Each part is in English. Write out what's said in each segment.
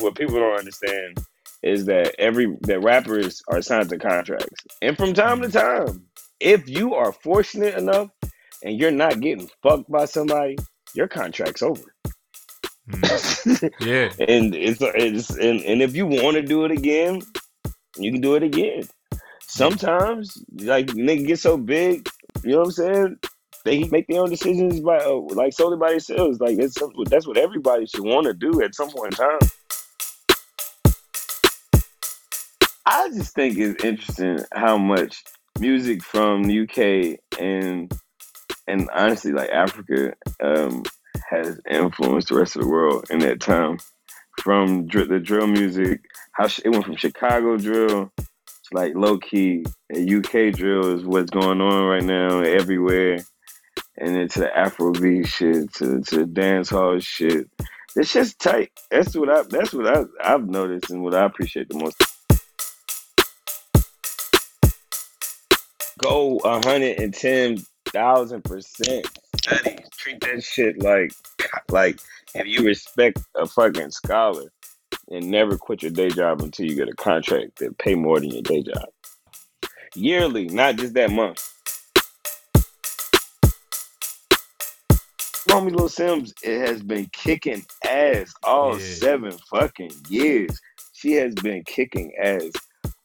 What people don't understand is that every that rappers are signed to contracts, and from time to time, if you are fortunate enough and you're not getting fucked by somebody, your contract's over. Mm. Yeah. and it's it's and, and if you want to do it again, you can do it again. Sometimes, like nigga get so big, you know what I'm saying? They make their own decisions by uh, like solely by themselves. Like that's that's what everybody should want to do at some point in time. I just think it's interesting how much music from the UK and and honestly like Africa um, has influenced the rest of the world in that time. From dr- the drill music, how sh- it went from Chicago drill to like low key UK drill is what's going on right now everywhere, and then to the Afrobeat shit, to to the dance hall shit. It's just tight. That's what I. That's what I, I've noticed and what I appreciate the most. Go hundred and ten thousand percent. Study. Treat that shit like like if you respect a fucking scholar and never quit your day job until you get a contract that pay more than your day job. Yearly, not just that month. Homie Lil Simz it has been kicking ass all Yeah. seven fucking years. She has been kicking ass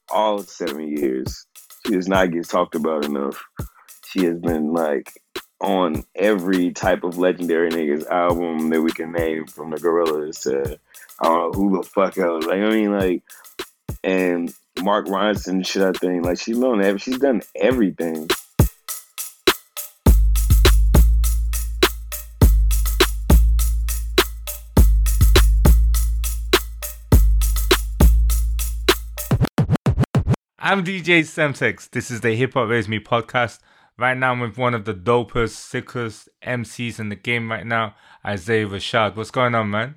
all seven years. She does not get talked about enough. She has been like on every type of legendary niggas album that we can name, from the Gorillaz to I don't know who the fuck else. Like I mean, like and Mark Ronson shit. I think like she's known. She's done everything. I'm DJ Semtex. This is the Hip Hop Raised Me podcast. Right now, I'm with one of the dopest, sickest MCs in the game right now, Isaiah Rashad. What's going on, man?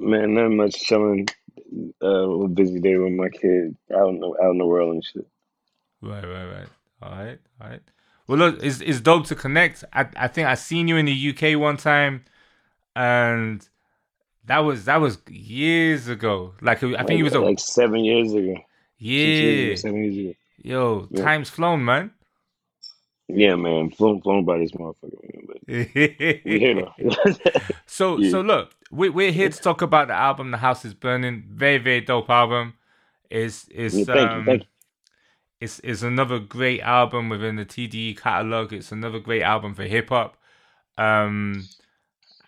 Man, not much chilling. Uh, a busy day with my kid out in the out in the world and shit. Right, right, right. All right, all right. Well, look, it's, it's dope to connect. I, I think I seen you in the UK one time, and that was that was years ago. Like I think it was a like seven years ago. Six years ago, yeah. seven years ago. Yo, Yeah. time's flown, man. Yeah, man, flown flown by this motherfucker. Man, but we here though. So Yeah. so look, we we're here to talk about the album "The House Is Burning." Very very dope album. Is is Yeah, thank you, um, thank you. it's it's another great album within the TDE catalog. It's another great album for hip hop. Um,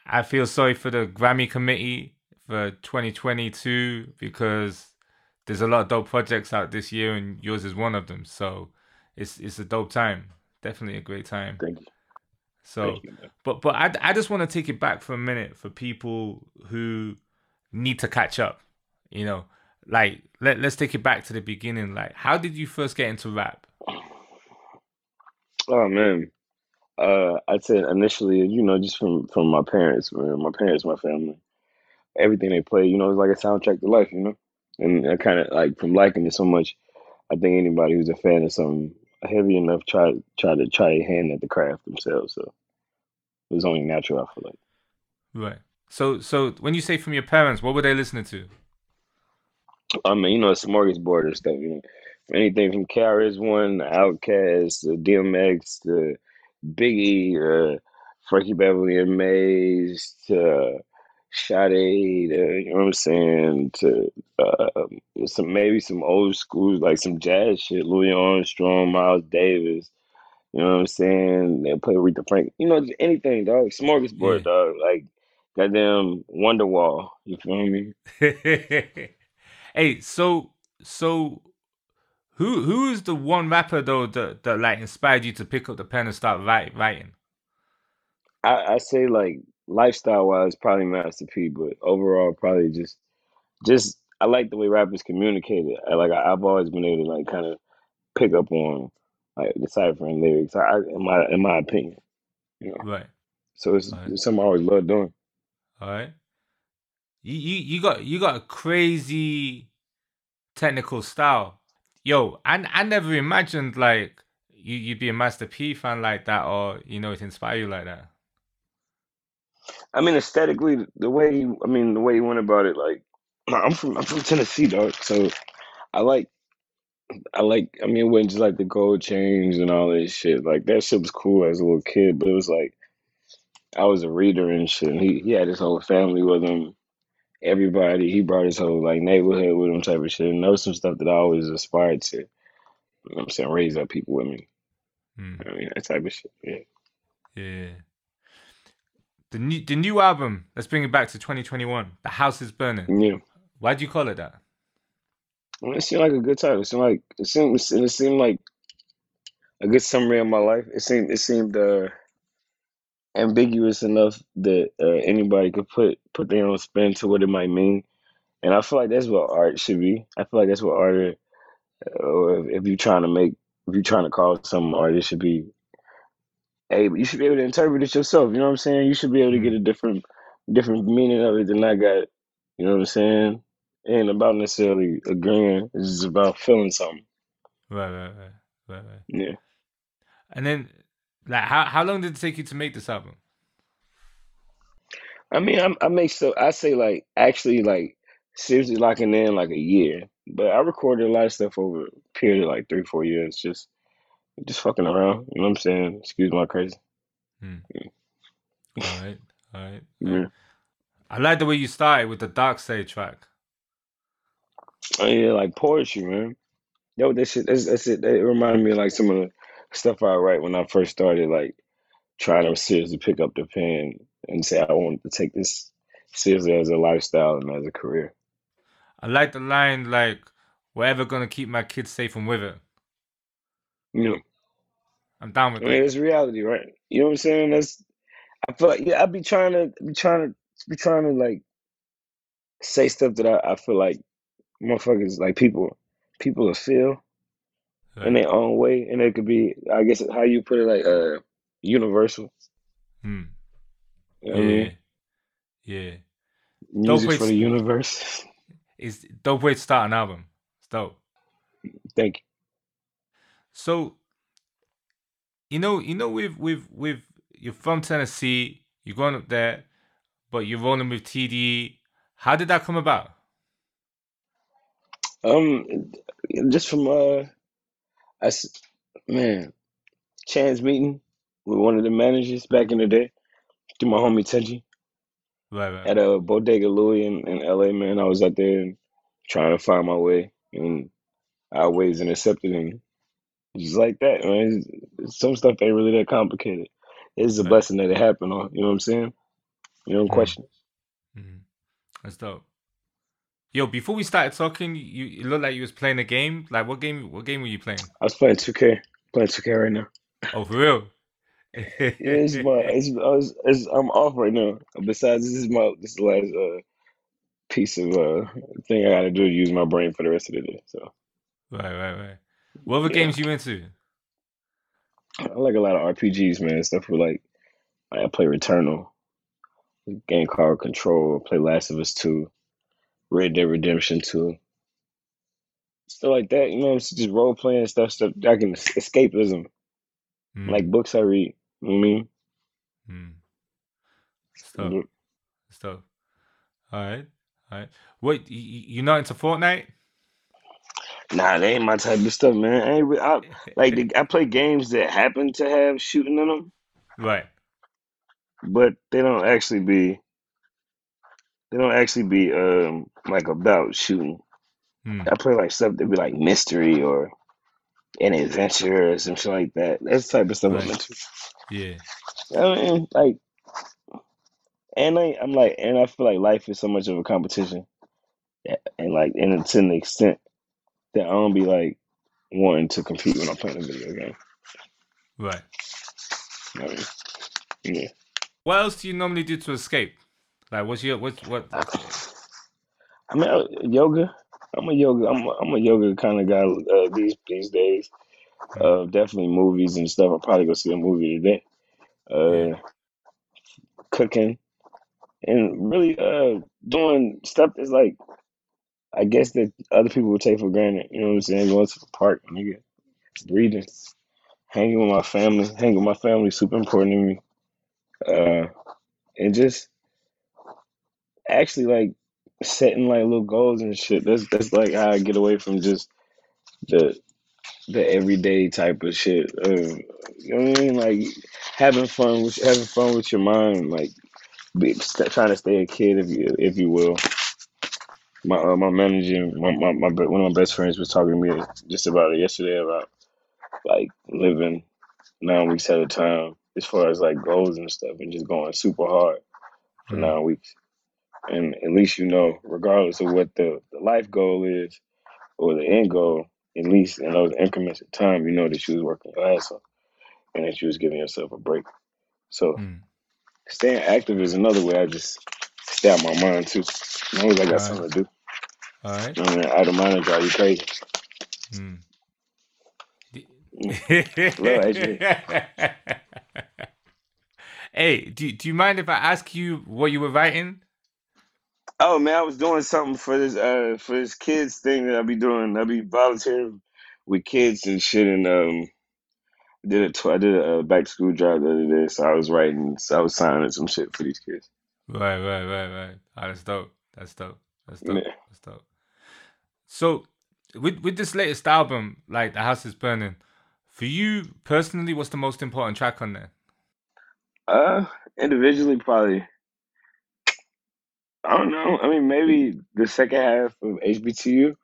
I feel sorry for the Grammy committee for 2022 because there's a lot of dope projects out this year, and yours is one of them. So it's it's a dope time. Definitely a great time. Thank you. So. Thank you. But but I, I just want to take it back for a minute for people who need to catch up. You know, like let let's take it back to the beginning. Like, how did you first get into rap? Oh man. Uh, I'd say initially, you know, just from from my parents, man. My parents, my family, everything they play, you know, it's like a soundtrack to life, you know. And I kind of like from liking it so much. I think anybody who's a fan of something heavy enough try try to try their hand at the craft themselves. So it was only natural. I feel like. Right. So so when you say from your parents, what were they listening to? I mean, you know, it's smorgasbord and stuff. You know, anything from KRS One, Outkast, DMX, to Biggie, uh, Frankie Beverly and Maze, to Sade, to, you know what I'm saying, to uh, some maybe some old school like some jazz shit, Louis Armstrong, Miles Davis. You know what I'm saying? They play Aretha Frank. You know, just anything, dog. Smorgasbord, Yeah. dog. Like goddamn Wonderwall. You feel me? hey, so so who who is the one rapper though that, that like inspired you to pick up the pen and start write, writing? I, I say like lifestyle wise, probably Master P, but overall, probably just just I like the way rappers communicate it. I like I, I've always been able to like kind of pick up on like deciphering lyrics. I, in my in my opinion, you know. Right. So it's, Right. it's something I always love doing. All right. You, you you got you got a crazy technical style. Yo, I I never imagined like you you'd be a Master P fan like that or you know it inspire you like that. I mean, aesthetically, the way he, I mean, the way he went about it, like I'm from I'm from Tennessee, dog. So I like I like I mean it wasn't just like the gold chains and all this shit. Like that shit was cool as a little kid, but it was like I was a reader and shit. And he, he had his whole family with him. Everybody, he brought his whole like neighborhood with him type of shit. And that was some stuff that I always aspired to. You know what I'm saying? Raise up people with me. Hmm. I mean that type of shit. Yeah. Yeah. The new the new album. Let's bring it back to 2021. The House is Burning. Yeah. Why do you call it that? It seemed like a good title. It seemed like it seemed it seemed like a good summary of my life. It seemed it seemed uh ambiguous enough that uh, anybody could put put their own spin to what it might mean. And I feel like that's what art should be. I feel like that's what art, uh, or if, if you're trying to make, if you're trying to call something art, it should be able. You should be able to interpret it yourself. You know what I'm saying? You should be able to get a mm-hmm. different, different meaning of it than I got. You know what I'm saying? It ain't about necessarily agreeing. It's just about feeling something. Right, right, right, right, right. Yeah. And then, like, how how long did it take you to make this album? I mean, I, I make so I say like actually like seriously locking in like a year, but I recorded a lot of stuff over a period of like three four years, just just fucking around. You know what I'm saying? Excuse my crazy. Hmm. All right, all right. Yeah. I like the way you started with the Dark Side track. Oh yeah, like poetry, man. Yo, that shit. That's, that's it. It reminded me of like some of the stuff I write when I first started, like trying to seriously pick up the pen and say I wanted to take this seriously as a lifestyle and as a career. I like the line like, "We're ever gonna keep my kids safe and with it." You know, I'm down with I mean, that. it's reality, right? You know what I'm saying? That's. I feel like yeah, I be trying to be trying to be trying to like say stuff that I, I feel like motherfuckers like people people will feel in their own way, and it could be I guess how you put it like uh universal. Hmm. You know what I mean? Yeah, yeah. Music for the universe. It's dope way to start an album. It's dope. Thank you. So, you know, you know, we've we've we've you're from Tennessee, you're going up there, but you're rolling with TDE. How did that come about? Um, just from uh, I s- man, chance meeting with one of the managers back in the day, through my homie Tenji Right, right. at a Bottega Louie in, in LA. Man, I was out there and trying to find my way, and I ways intercepted, and just like that, man. it's- some stuff ain't really that complicated. It's a blessing that it happened. On you know what I'm saying? You don't Mhm. question. it. Mhm. That's dope. Yo, before we started talking, you it looked like you was playing a game. Like, what game? What game were you playing? I was playing 2K, playing 2K right now. Oh, for real? Yeah, it's my, it's, I was, it's, I'm off right now. Besides, this is my, this is the last uh, piece of uh, thing I got to do to use my brain for the rest of the day. So right, right, right. What other Yeah. games you into? I like a lot of RPGs, man. Stuff with like, I play Returnal, game called Control. I play Last of Us Two, Red Dead Redemption Two, stuff like that. You know, it's just role playing stuff, stuff I can escapism, Hmm, like books I read. You know what I mean? hmm. Stuff, stuff. All right, all right. Wait, you, you you not into Fortnite? Nah, that ain't my type of stuff, man. I ain't re- I, like the, I play games that happen to have shooting in them, right. but they don't actually be. They don't actually be um like about shooting. Hmm. I play like stuff that be like mystery or an adventure or some shit like that. That's the type of stuff I'm Right. into. Yeah. I mean, like, and I, I'm like, and I feel like life is so much of a competition, and like, and to an extent that I don't be like wanting to compete when I'm playing a video game. Right. You know what I mean? Yeah. What else do you normally do to escape? Like, what's your what what? I mean, uh, yoga. I'm a yoga. I'm a, I'm a yoga kind of guy uh, these these days. Uh, definitely movies and stuff. I'll probably go see a movie today. Uh, Yeah. cooking and really uh doing stuff that's like I guess that other people would take for granted. You know what I'm saying? Going to the park, nigga, reading, hanging with my family. Hanging with my family super important to me. Uh, and just actually like setting like little goals and shit. That's that's like how I get away from just the the everyday type of shit. Uh, you know what I mean? Like having fun with having fun with your mind, like be, st- trying to stay a kid, if you if you will. My uh, my manager, my, my, my one of my best friends was talking to me just about it yesterday about like living nine weeks at a time as far as like goals and stuff, and just going super hard for Mm. nine weeks. And at least you know, regardless of what the, the life goal is or the end goal, at least in those increments of time, you know that you was working your ass off and that you was giving yourself a break. So Mm. staying active is another way I just stay out my mind too. As long as I got Alright. something to do. All right. I mean? Of mind drive you crazy. Mm. Hey, do do you mind if I ask you what you were writing? Oh man, I was doing something for this uh for this kids thing that I be doing. I be volunteering with kids and shit, and um, I did a tw- I did a uh, back to school drive the other day. So I was writing, so I was signing some shit for these kids. Right, right, right, right. Ah, that's dope. That's dope. That's dope. Yeah. That's dope. So, with with this latest album, like the house is burning, for you personally, what's the most important track on there? Uh, individually, probably. I don't know. I mean, maybe the second half of HBTU,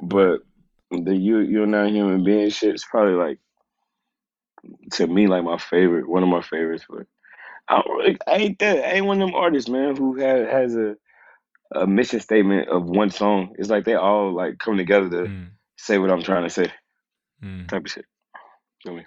but the you you're not a human being shit is probably like to me like my favorite, one of my favorites. But I don't really, I ain't that, I ain't one of them artists, man, who has has a a mission statement of one song. It's like they all like come together to Mm, say what I'm trying to say, mm. type of shit. Feel me?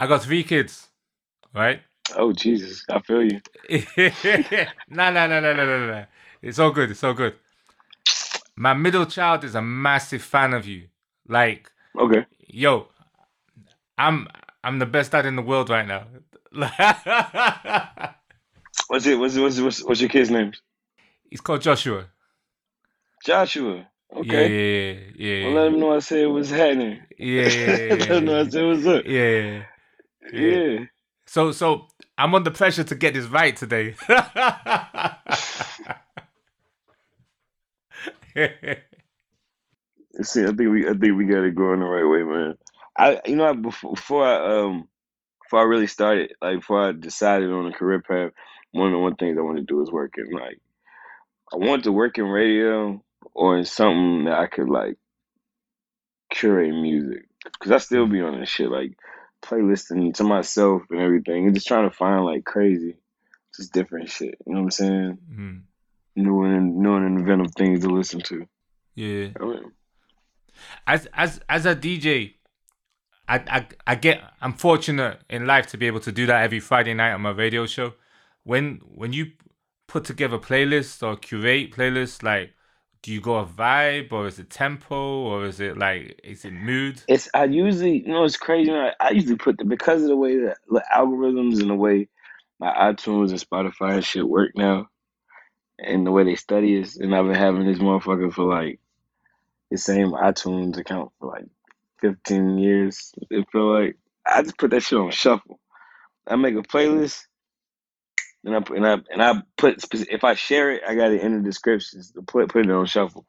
I got three kids, right? Oh Jesus, I feel you. no, no, no, no, no, no, no. It's all good. It's all good. My middle child is a massive fan of you. Like, Okay. yo, I'm I'm the best dad in the world right now. What's it? What's what's what's, what's your kid's name? He's called Joshua. Joshua. Okay. Yeah, yeah, yeah. Well, let him know I said what's happening. Yeah, yeah, yeah, let him know I said what's up. Yeah, yeah, yeah. Yeah. So, so I'm under pressure to get this right today. See, I think we I think we got it going the right way, man. I you know before before I um before I really started, like before I decided on a career path, one of the one things I wanted to do was work in like I wanted to work in radio or in something that I could like curate music because I still be on that shit like playlisting to myself and everything and just trying to find like crazy, just different shit. You know what I'm saying? Mhm. New and new and inventive things to listen to. Yeah. I mean, as as as a DJ, I, I I get I'm fortunate in life to be able to do that every Friday night on my radio show. When when you put together playlists or curate playlists, like do you go a vibe or is it tempo or is it like is it mood? It's I usually you know it's crazy. I, I usually put the because of the way that the algorithms and the way my iTunes and Spotify and shit work now, and the way they study us, and I've been having this motherfucker for like the same iTunes account for like fifteen years. It feel like I just put that shit on shuffle. I make a playlist, and I and I and I put if I share it, I got it in the descriptions to put put it on shuffle,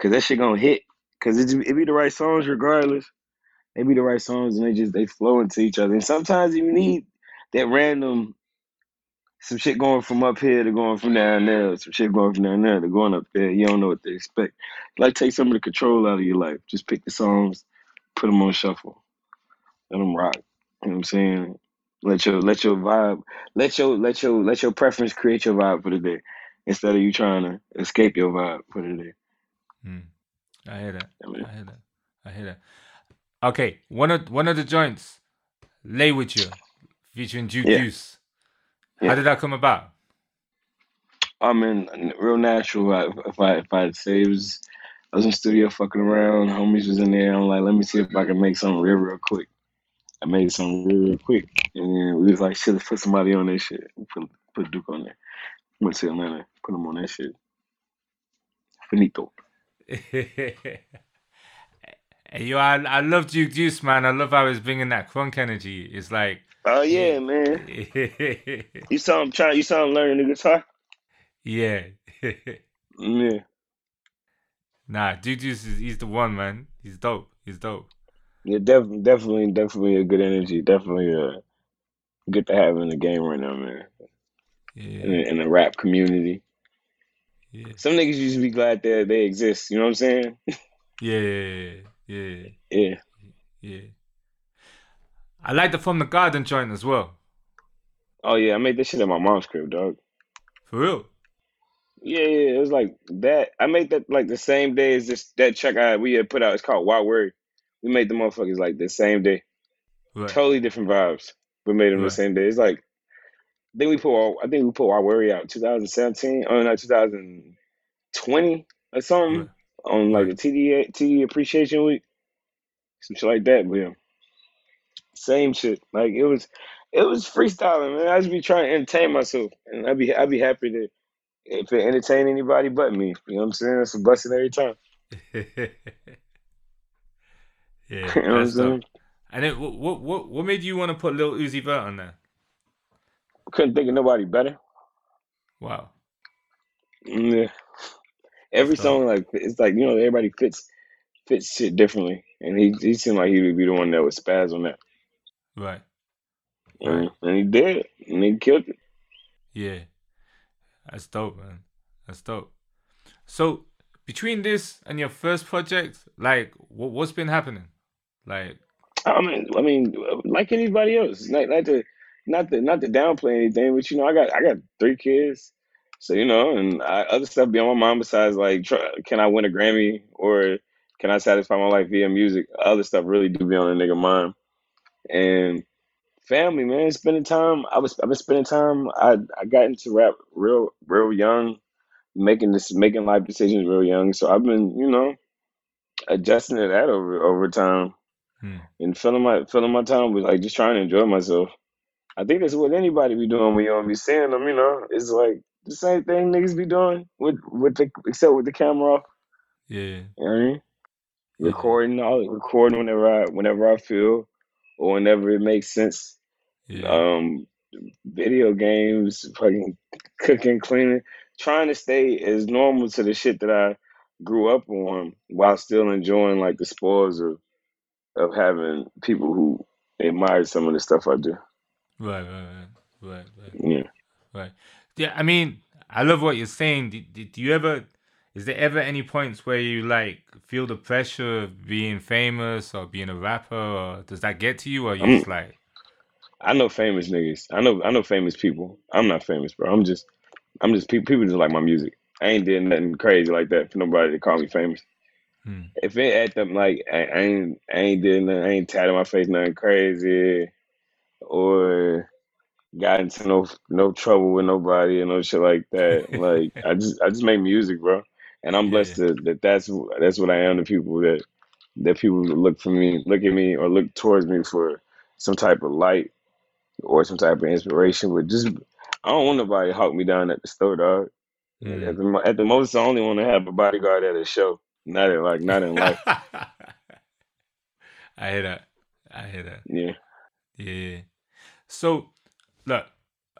cause that shit gonna hit Cause it, it be the right songs regardless. They be the right songs and they just they flow into each other. And sometimes you need that random some shit going from up here to going from down there, some shit going from down there to going up there. You don't know what to expect. Like take some of the control out of your life. Just pick the songs, put them on shuffle, let them rock. You know what I'm saying? Let your let your vibe, let your let your let your preference create your vibe for the day, instead of you trying to escape your vibe for the day. Hmm. I hear that. I mean- I hear that. I hear that. Okay, one of one of the joints, "Lay with You," featuring Duke Yeah. Yeah. How did that come about? I mean, real natural. I- If I if I say it was, I was in studio fucking around. Homies was in there. I'm like, let me see if I can make something real, real quick. I made something real, real quick, and then we was like, shit, let's put somebody on that shit. We Put put Duke on there. Went to Atlanta, put him on that shit. Finito. Hey, yo, I, I love Duke Deuce, man. I love how he's bringing that crunk energy. It's like, Oh yeah, man. You saw him trying. You saw him learning the guitar. yeah. Yeah. nah, Duke Deuce is he's the one, man. He's dope. He's dope. Yeah, definitely, definitely, definitely a good energy. Definitely uh, good to have in the game right now, man. Yeah, In, the- in the rap community, yeah, some niggas used to be glad that they exist. You know what I'm saying? yeah, yeah, Yeah. yeah. I like the From the Garden joint as well. Oh yeah, I made this shit at my mom's crib, dog. For real. Yeah, yeah, it was like that. I made that like the same day as this that check I we had put out. It's called Wild Word. We made the motherfuckers like the same day. Right. Totally different vibes. We made them Right. the same day. It's like I think we put Wild- I think we put Wild Word out 2017. Oh no, 2020 or something Right. on like the TD TD Appreciation Week, some shit like that. But yeah, same shit. Like it was, it was freestyling, man. I just be trying to entertain myself, and I'd be I'd be happy to if it entertain anybody but me. You know what I'm saying? It's a blessing every time. yeah, You know that's saying? And it, what, what, what, made you want to put Lil Uzi Vert on there? Couldn't think of nobody better. Wow. Yeah. Every song like it's like you know everybody fits fits shit differently, and he he seemed like he would be the one that would spaz on that, Right. and, Right. and he did, and he killed it. Yeah. That's dope, man. That's dope. So between this and your first project, like, what, what's been happening? Like, I mean, I mean, like anybody else, not not to not to not to downplay anything, but you know, I got I got three kids, so you know, and I, other stuff be on my mind besides like, try, can I win a Grammy or can I satisfy my life via music? Other stuff really do be on a nigga mind, and family, man, spending time. I was I've been spending time. I I got into rap real real young, making this making life decisions real young. So I've been you know adjusting to that over over time hmm, and filling my filling my time with like just trying to enjoy myself. I think that's what anybody be doing when you don't be seeing them. You know, it's like the same thing niggas be doing with with the except with the camera off. yeah, You know what I mean? Yeah. Recording, all recording whenever I whenever I feel or whenever it makes sense. yeah, Um, video games, fucking cooking, cleaning, trying to stay as normal to the shit that I grew up on while still enjoying like the spoils of of having people who admire some of the stuff I do. right, right, right, right, right. Yeah. Right. Yeah, I mean, I love what you're saying. Do, do, do you ever, is there ever any points where you like feel the pressure of being famous or being a rapper, or does that get to you, or you I'm- just like, I know famous niggas. I know I know famous people. I'm not famous, bro. I'm just I'm just people people just like my music. I ain't did nothing crazy like that for nobody to call me famous. Hmm. If it at them like I, I ain't I ain't did nothing, I ain't tatted my face nothing crazy or got into no no trouble with nobody and no shit like that. Like I just I just make music, bro. And I'm Yeah, blessed to, that that's that's what I am to people that that people look for me, look at me or look towards me for some type of light or some type of inspiration. But just I don't want nobody to hawk me down at the store, dog. Mm. At, the, mo- at the most, I only want to have a bodyguard at a show, not in like not in life. I hear that. I hear that. Yeah, Yeah. So, look,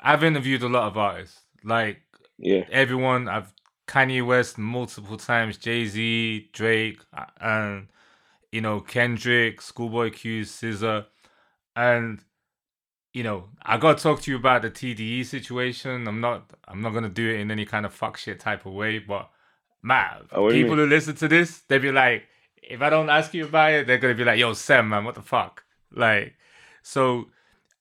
I've interviewed a lot of artists. Like yeah, everyone, I've Kanye West multiple times, Jay Z, Drake, uh, and you know Kendrick, Schoolboy Q, SZA. and you know I gotta talk to you about the TDE situation. I'm not I'm not gonna do it in any kind of fuck shit type of way, but man, Oh, what do you people who listen to this, they'd be like, if I don't ask you about it, they're gonna be like, yo, Sam, man, what the fuck? Like, so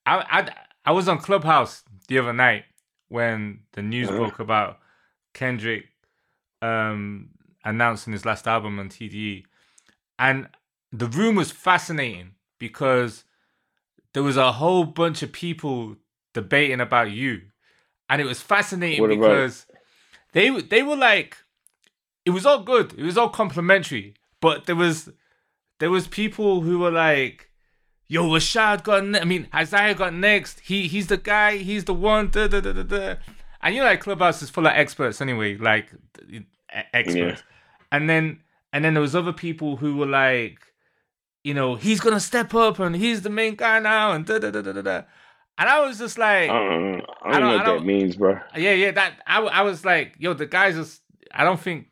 I I I was on Clubhouse the other night when the news Uh-huh. broke about Kendrick um announcing his last album on TDE. And the room was fascinating because there was a whole bunch of people debating about you. And it was fascinating What about because they they were like it was all good. It was all complimentary. But there was there was people who were like, "Yo, Rashad got. Ne- I mean, Isaiah got next. He he's the guy. He's the one." Da, da, da, da, da. And you know, like Clubhouse is full of experts anyway, like experts. And then and then there was other people who were like, you know, he's gonna step up and he's the main guy now, and da da da da da. da. And I was just like, I don't, I don't, I don't- know I what don't- that means, bro. yeah, yeah. That I, I was like, yo, the guys just. I don't think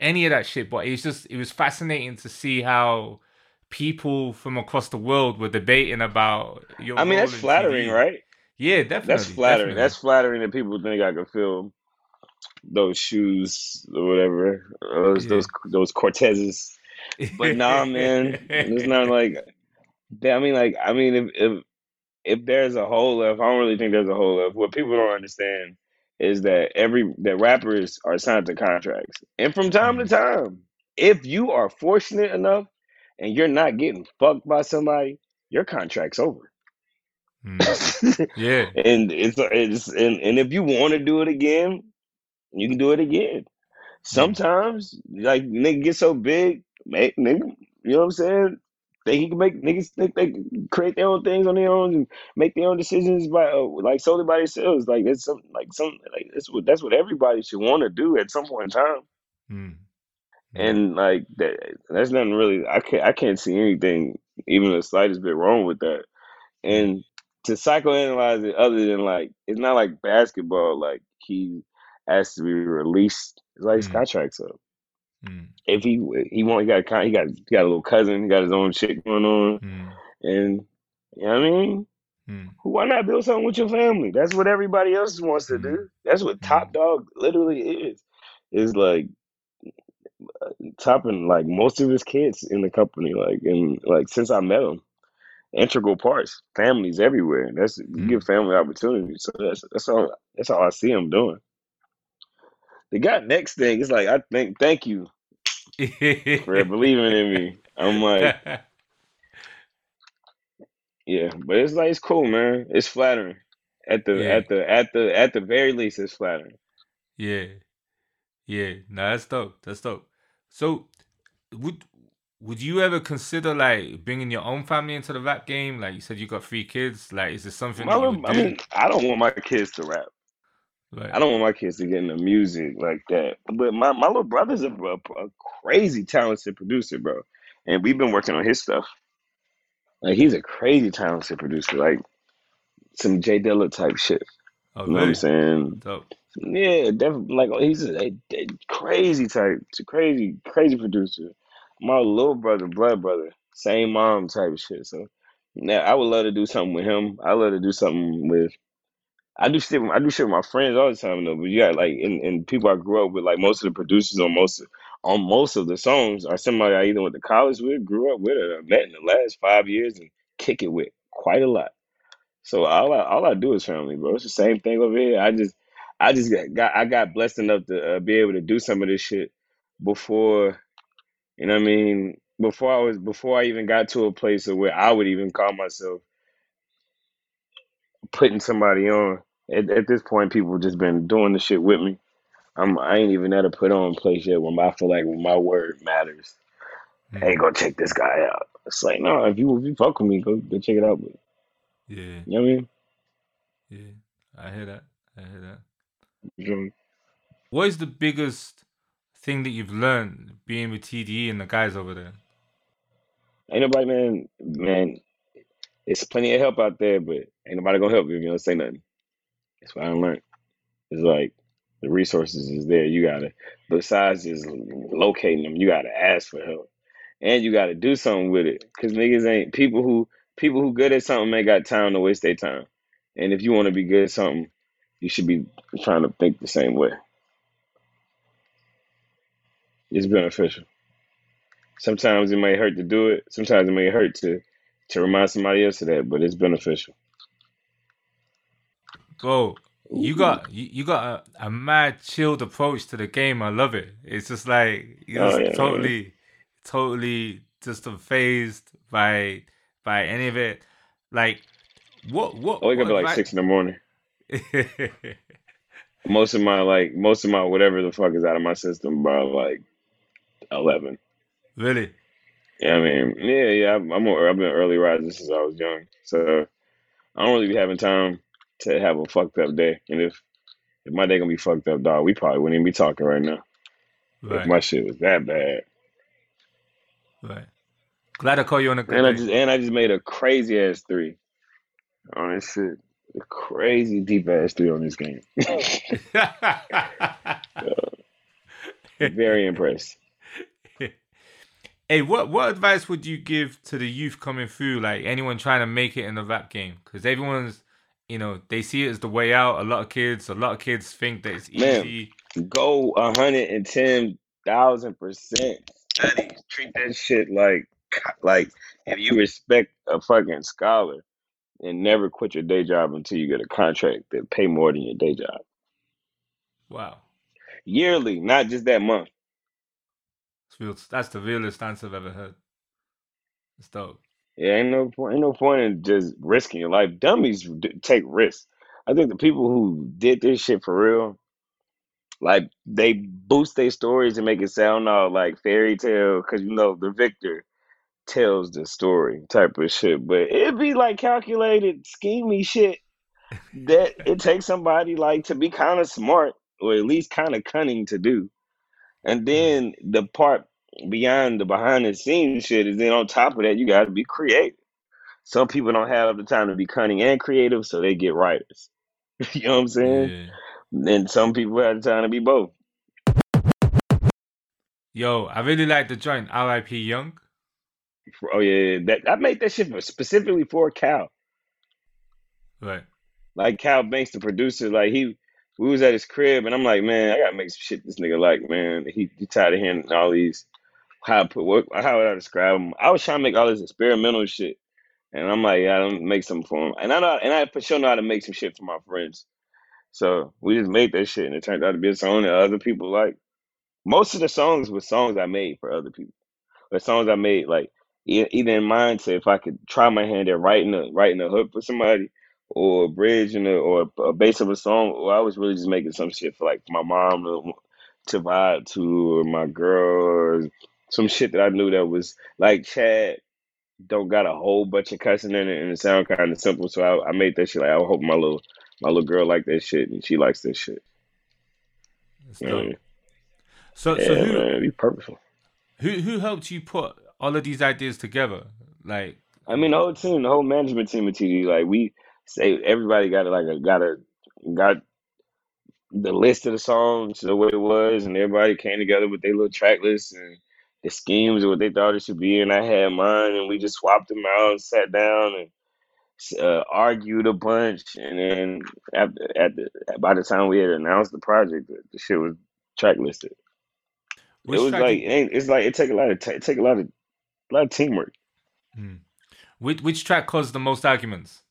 any of that shit, but it's just it was fascinating to see how people from across the world were debating about. Your I mean, that's flattering, TV. right? Yeah, definitely. That's flattering. definitely. That's flattering that people think I could fill those shoes or whatever, those Yeah. those those Cortezes. But nah, man, it's not like. I mean, like, I mean, if if if there's a hole left, I don't really think there's a hole left. What people don't understand is that every that rappers are signed to contracts, and from time to time, if you are fortunate enough and you're not getting fucked by somebody, your contract's over. Mm. Yeah. and it's it's and, and if you want to do it again, you can do it again. Sometimes, like nigga get so big, make nigga, you know what I'm saying? They he can make niggas think they can create their own things on their own and make their own decisions by uh, like solely by themselves. Like it's some like some like that's what that's what everybody should want to do at some point in time. Mm. And like that, that's nothing really. I can't I can't see anything even the slightest bit wrong with that. And to psychoanalyze it, other than like it's not like basketball. Like he has to be released. It's like his Mm. contract's up. Mm. If he he want he got a he got he got a little cousin, he got his own shit going on, Mm. and you know what I mean. Mm. Why not build something with your family? That's what everybody else wants to Mm. do. That's what Top Dawg literally is. Is like topping like most of his kids in the company. Like and like since I met him, integral parts, families everywhere. That's you give family opportunities. So that's that's all that's all I see him doing. The guy next thing is like I think thank you for believing in me. I'm like yeah, but it's like it's cool, man. It's flattering. At the Yeah. at the at the at the very least, it's flattering. Yeah. Yeah. No, that's dope. That's dope. So would would you ever consider like bringing your own family into the rap game? Like you said you got three kids. Like is this something My that you would I do? mean, I don't want my kids to rap. Like, I don't want my kids to get into music like that. But my, my little brother's a, a, a crazy talented producer, bro. And we've been working on his stuff. Like he's a crazy talented producer, like some J Dilla type shit. oh, You know what I'm saying? Dope. Yeah, definitely. Like oh, he's a, a, a crazy type, a crazy, crazy producer. My little brother, blood brother, same mom type shit. So now I would love to do something with him. I love to do something with. I do shit. with- I do shit with my friends all the time though. But you got like, and, and people I grew up with, like most of the producers on most of, on most of the songs are somebody I either went to college with, grew up with, or met in the last five years and kick it with quite a lot. So all I all I do is family, bro. It's the same thing over here. I just I just got, got I got blessed enough to uh, be able to do some of this shit before, you know what I mean? Before I was before I even got to a place of where I would even call myself putting somebody on. At, at this point, people just been doing the shit with me. I'm I ain't even at a put on place yet when I feel like when my word matters. Hey, mm-hmm. go check this guy out. It's like no, if you if you fuck with me, go go check it out. But Yeah. you know what I mean? Yeah. I hear that. I hear that. You? What is the biggest thing that you've learned being with TDE and the guys over there? Ain't nobody, man, man. It's plenty of help out there, but ain't nobody gonna help you if you don't say nothing. That's what I learned. It's like The resources is there. You gotta besides just locating them, you gotta ask for help. And you gotta do something with it. Cause niggas ain't people who people who good at something ain't got time to waste their time. And if you wanna be good at something, you should be trying to think the same way. It's beneficial. Sometimes it may hurt to do it. Sometimes it may hurt to to remind somebody else of that, but it's beneficial. Bro, you got you, you got a, a mad chilled approach to the game. I love it. It's just like you're Oh yeah, totally, totally just unfazed by by any of it. Like, what what I wake up at like six in the morning. Most of my like most of my whatever the fuck is out of my system by like eleven. really? Yeah, I mean, yeah, yeah. I'm, I'm a, I've been early riser since I was young, so I don't really be having time to have a fucked up day. And if if my day gonna be fucked up, dog, we probably wouldn't even be talking right now if my shit was that bad. right. Glad I caught you on a good And I just and I just made a crazy ass three oh, on this shit. A crazy deep ass three on this game. Very impressed. Hey, what what advice would you give to the youth coming through, like anyone trying to make it in the rap game? Because everyone's, you know, they see it as the way out. A lot of kids, a lot of kids think that it's easy. Man. Go a hundred and ten thousand percent. Study. Treat that shit like like if you respect a fucking scholar and never quit your day job until you get a contract that pay more than your day job. Wow, Yearly, not just that month. That's the realest answer I've ever heard. It's dope. Yeah, ain't no point ain't no point in just risking your life. Dummies d- take risks. I think the people who did this shit for real, like they boost their stories and make it sound all like fairy tale because you know the victor tells the story type of shit. But it'd be like calculated, schemy shit that it takes somebody like to be kind of smart or at least kind of cunning to do. And mm. then the part beyond the behind the scenes shit is then on top of that you got to be creative. Some people don't have the time to be cunning and creative, so they get writers. you know what I'm saying? Yeah. And some people have the time to be both. Yo, I really like the joint R.I.P. Young. Oh yeah, that I made that shit specifically for Kal. Right. Like Kal Banx, the producer, like he, we was at his crib, and I'm like, man, I gotta make some shit this nigga like, man. He, he tired of hearing all these how I put what how would I describe them? I was trying to make all this experimental shit, and I'm like, yeah, I don't make something for them. and I know, and I for sure know how to make some shit for my friends. So we just made that shit, and it turned out to be a song that other people like. Most of the songs were songs I made for other people. The songs I made, like e- either in mind to if I could try my hand at writing a writing a hook for somebody, or a bridge and a, or a base of a song, or I was really just making some shit for like my mom to, vibe to, or my girl, some shit that I knew that was like Chad. Don't got a whole bunch of cussing in it, and it sound kind of simple. So I, I made that shit. Like I hope my little my little girl like that shit, and she likes that shit. Yeah, dope. So, yeah so who, man, be purposeful. who who helped you put all of these ideas together? Like, I mean, the whole team, the whole management team of TD, like we say, everybody got a, like a got a got the list of the songs the way it was, and everybody came together with their little track lists and the schemes of what they thought it should be, and I had mine, and we just swapped them out, and sat down, and uh, argued a bunch, and then after, at the by the time we had announced the project, the, the shit was track listed. which it was like it ain't, it's like it take a lot of t- take a lot of a lot of teamwork Hmm. which which track caused the most arguments?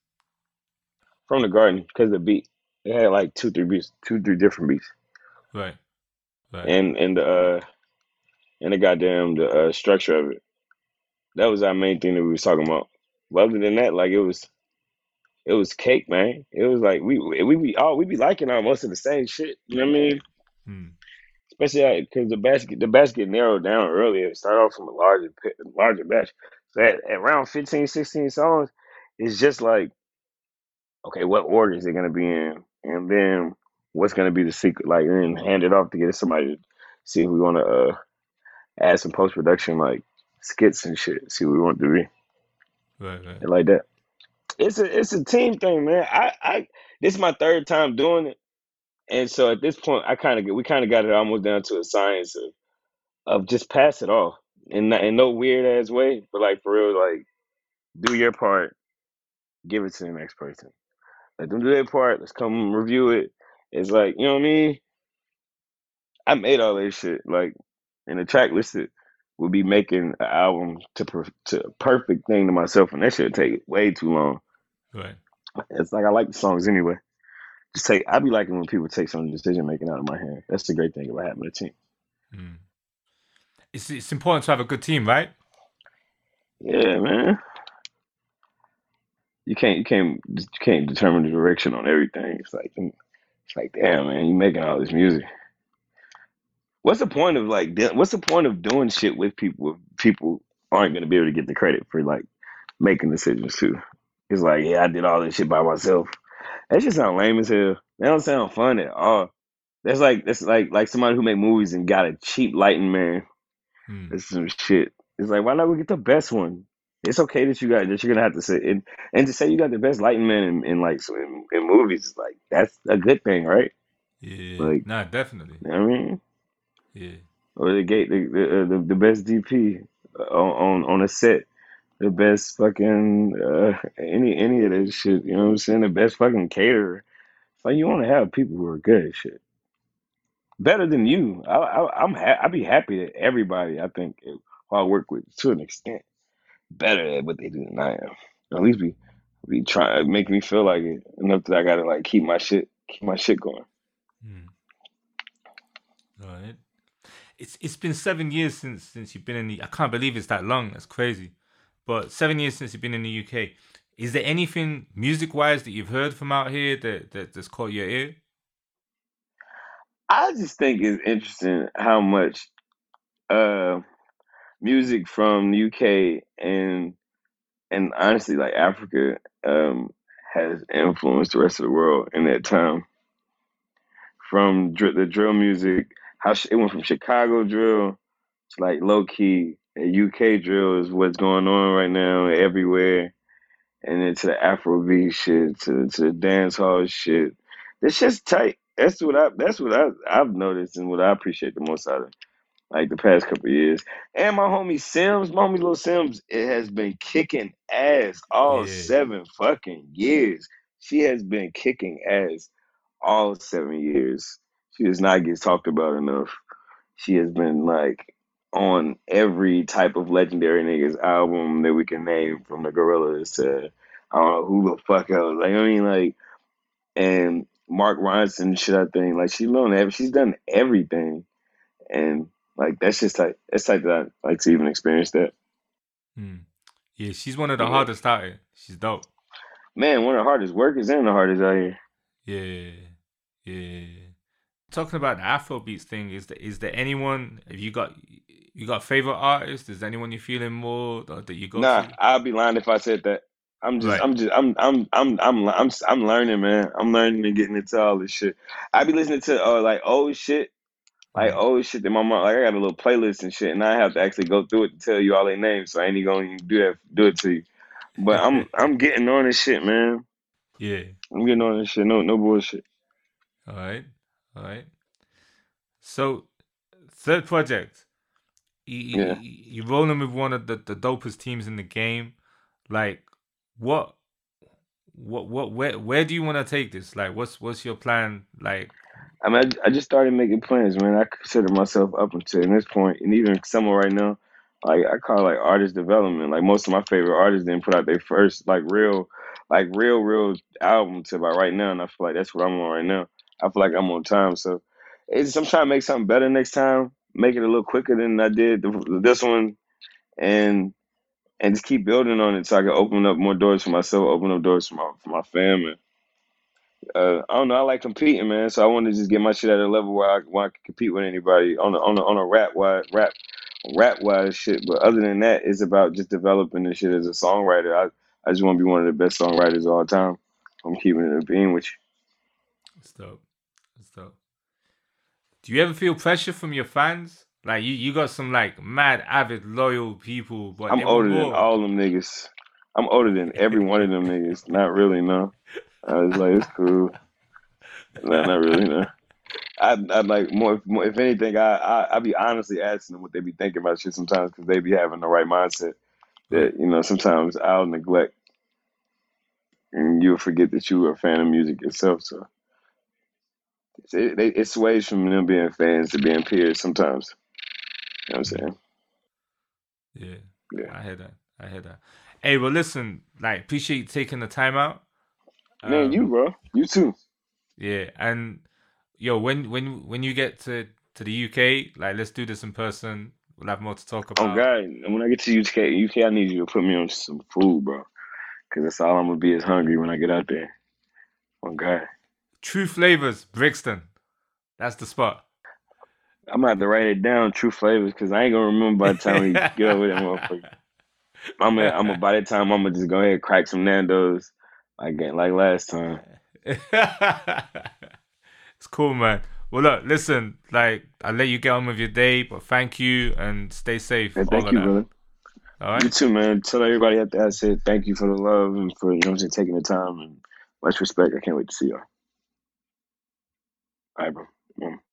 from the garden because the beat it had like two three beats, two three different beats. Right. Right. and and the uh and the goddamn the uh, structure of it. That was our main thing that we was talking about. But other than that, like it was it was cake, man. It was like we we be all we be liking almost of the same shit. You know what I mean? Hmm. Especially because the basket the basket narrowed down earlier. It started off from a larger pi- larger batch. So at, at around 15, 16 songs, it's just like okay, what order is it gonna be in, and then what's gonna be the secret? Like, and then hand it off to get somebody to see if we want to uh, add some post production like skits and shit. See what we want to be Right. Right. and like that. It's a it's a team thing, man. I I this is my third time doing it, and so at this point, I kind of we kind of got it almost down to a science of of just pass it off in not, in no weird ass way, but like for real, like do your part, give it to the next person. Let them do their part. Let's come review it. It's like you know what I mean. I made all that shit like, and the track listed would be making an album to per, to a perfect thing to myself, and that should take way too long. Right. It's like I like the songs anyway. Just take—I'd be liking when people take some decision making out of my hand. That's the great thing about having a team. Mm. It's it's important to have a good team, right? Yeah, man. You can't you can't you can't determine the direction on everything. It's like it's like damn man, You're making all this music. What's the point of like de- what's the point of doing shit with people if people aren't gonna be able to get the credit for like making decisions too? It's like, yeah, I did all this shit by myself. That shit sound lame as hell. That don't sound fun at all. That's like that's like like somebody who make movies and got a cheap lighting man. Mm. That's some shit. It's like why not we get the best one? It's okay that you got that you're gonna have to say and and to say you got the best lighting man in, in like so in, in movies, like that's a good thing, right? Yeah. Like- nah, definitely. You know what I mean, Yeah. or the gate the the, uh, the, the best DP on, on on a set, the best fucking uh, any any of that shit. You know what I'm saying? The best fucking caterer. It's like you want to have people who are good at shit, better than you. I, I I'm ha- I'd be happy that everybody I think who I work with to an extent better at what they do than I am. At least be be trying make me feel like it enough that I gotta like keep my shit keep my shit going. Mm. All right. It's it's been seven years since since you've been in the. I can't believe it's that long. That's crazy. But seven years since you've been in the UK. Is there anything music wise that you've heard from out here that, that that's caught your ear? I just think it's interesting how much uh music from the UK and and honestly like Africa um has influenced the rest of the world in that time. From dr- the drill music, how it went from Chicago drill to like low key UK drill is what's going on right now everywhere, and then to the Afrobeat shit, to to the dance hall shit. It's just tight. That's what I. That's what I. I've noticed and what I appreciate the most out of like the past couple years. And my homie Simz, my homie Lil Simz, it has been kicking ass all Yeah. seven fucking years. She has been kicking ass all seven years. She does not get talked about enough. She has been like on every type of legendary niggas album that we can name, from the Gorillaz to I don't know who the fuck else. Like I mean, like and Mark Ronson shit. I think like she's done every, she's done everything, and like that's just like that's like that I like to even experience that. Mm. Yeah, she's one of the Yeah. hardest out here. She's dope. Man, one of the hardest workers and the hardest out here. Yeah, yeah. Talking about the Afrobeats thing, is there, is there anyone? Have you got you got favorite artist? Is there anyone you're feeling more that you go Nah, to? I'd be lying if I said that. I'm just, Right. I'm just, I'm, I'm, I'm, I'm, I'm, I'm learning, man. I'm learning and getting into all this shit. I be listening to uh, like old shit, like Mhm. old shit that my mom, like I got a little playlist and shit, and I have to actually go through it to tell you all their names, so I ain't even gonna do that, do it to you. But I'm, I'm getting on this shit, man. Yeah. I'm getting on this shit. No, no bullshit. All right. All right. So, third project. You, Yeah. you, you're rolling with one of the, the dopest teams in the game. Like, what, what, what, where, where do you want to take this? Like, what's, what's your plan? Like, I mean, I, I just started making plans, man. I consider myself up until this point, and even somewhere right now, like I call it like artist development. Like most of my favorite artists didn't put out their first like real, like real, real album to about right now, and I feel like that's what I'm on right now. I feel like I'm on time, so it's I'm trying to make something better next time, make it a little quicker than I did this one, and and just keep building on it so I can open up more doors for myself, open up doors for my for my family uh, I don't know. I like competing, man. So I want to just get my shit at a level where I, where I can compete with anybody on a on a, on a rap wise rap rap wise shit. But other than that, it's about just developing this shit as a songwriter. I I just want to be one of the best songwriters of all time. I'm keeping it being with you. That's dope. Do you ever feel pressure from your fans? Like you, you got some like mad, avid, loyal people, but I'm older than all them niggas. I'm older than every one of them niggas. Not really, no. I was like, it's cool. No, not really, no. I, I like more, more. If anything, I, I I be honestly asking them what they be thinking about shit sometimes because they be having the right mindset. That you know, sometimes I'll neglect, and you'll forget that you were a fan of music yourself. So it, it sways from them being fans to being peers sometimes. You know what I'm saying? Yeah. Yeah. I hear that. I hear that. Hey, well, listen, like, appreciate you taking the time out. Man, Um, you bro, you too. Yeah, and yo, when when when you get to to the UK, like, let's do this in person. We'll have more to talk about. Oh God, and when I get to UK, UK, I need you to put me on some food, bro, because that's all I'm gonna be is hungry when I get out there. Oh God, True Flavors, Brixton. That's the spot. I'm gonna have to write it down, true flavors, because I ain't gonna remember by the time we get over that motherfucker. I'm gonna, I'm gonna, by that time, I'm gonna just go ahead and crack some Nando's, like like last time. it's cool, man. Well, look, listen, like, I'll let you get on with your day, but thank you and stay safe. Thank you, brother. All right. You too, man. Tell everybody after I said thank you for the love and for you know what I'm saying, taking the time and much respect. I can't wait to see y'all. Mm.